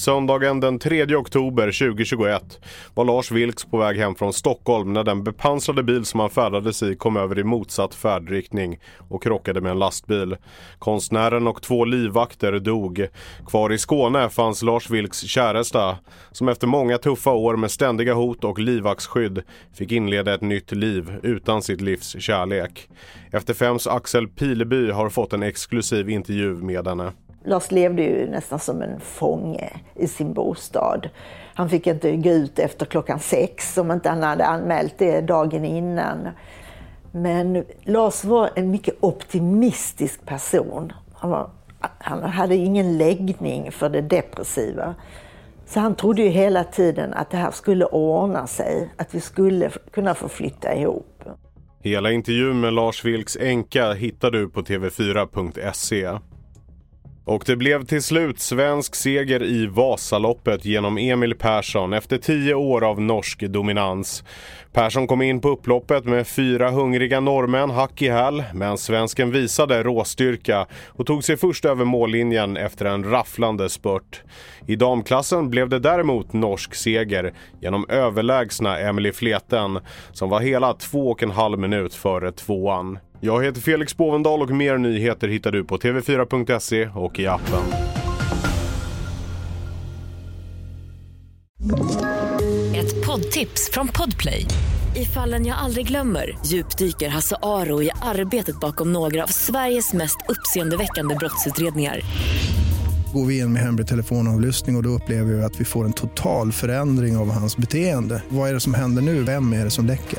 Söndagen den 3 oktober 2021 var Lars Vilks på väg hem från Stockholm när den bepansrade bil som han färdades i kom över i motsatt färdriktning och krockade med en lastbil. Konstnären och två livvakter dog. Kvar i Skåne fanns Lars Vilks käresta som efter många tuffa år med ständiga hot och livvaktsskydd fick inleda ett nytt liv utan sitt livs kärlek. Efter fems Axel Pileby har fått en exklusiv intervju med henne. Lars levde ju nästan som en fånge i sin bostad. Han fick inte gå ut efter klockan sex om inte han hade anmält det dagen innan. Men Lars var en mycket optimistisk person. Han, var, han hade ingen läggning för det depressiva. Så han trodde ju hela tiden att det här skulle ordna sig, att vi skulle kunna få flytta ihop. Hela intervjun med Lars Vilks änka hittar du på tv4.se. Och det blev till slut svensk seger i Vasaloppet genom Emil Persson efter tio år av norsk dominans. Persson kom in på upploppet med fyra hungriga norrmän hack i häl, men svensken visade råstyrka och tog sig först över mållinjen efter en rafflande spurt. I damklassen blev det däremot norsk seger genom överlägsna Emily Fleten som var hela två och en halv minut före tvåan. Jag heter Felix Bovendal och mer nyheter hittar du på tv4.se och i appen. Ett poddtips från Podplay. I fallen jag aldrig glömmer djupdyker Hasse Aro i arbetet bakom några av Sveriges mest uppseendeväckande brottsutredningar. Går vi in med hemlig telefonavlyssning och, och då upplever vi att vi får en total förändring av hans beteende. Vad är det som händer nu? Vem är det som läcker?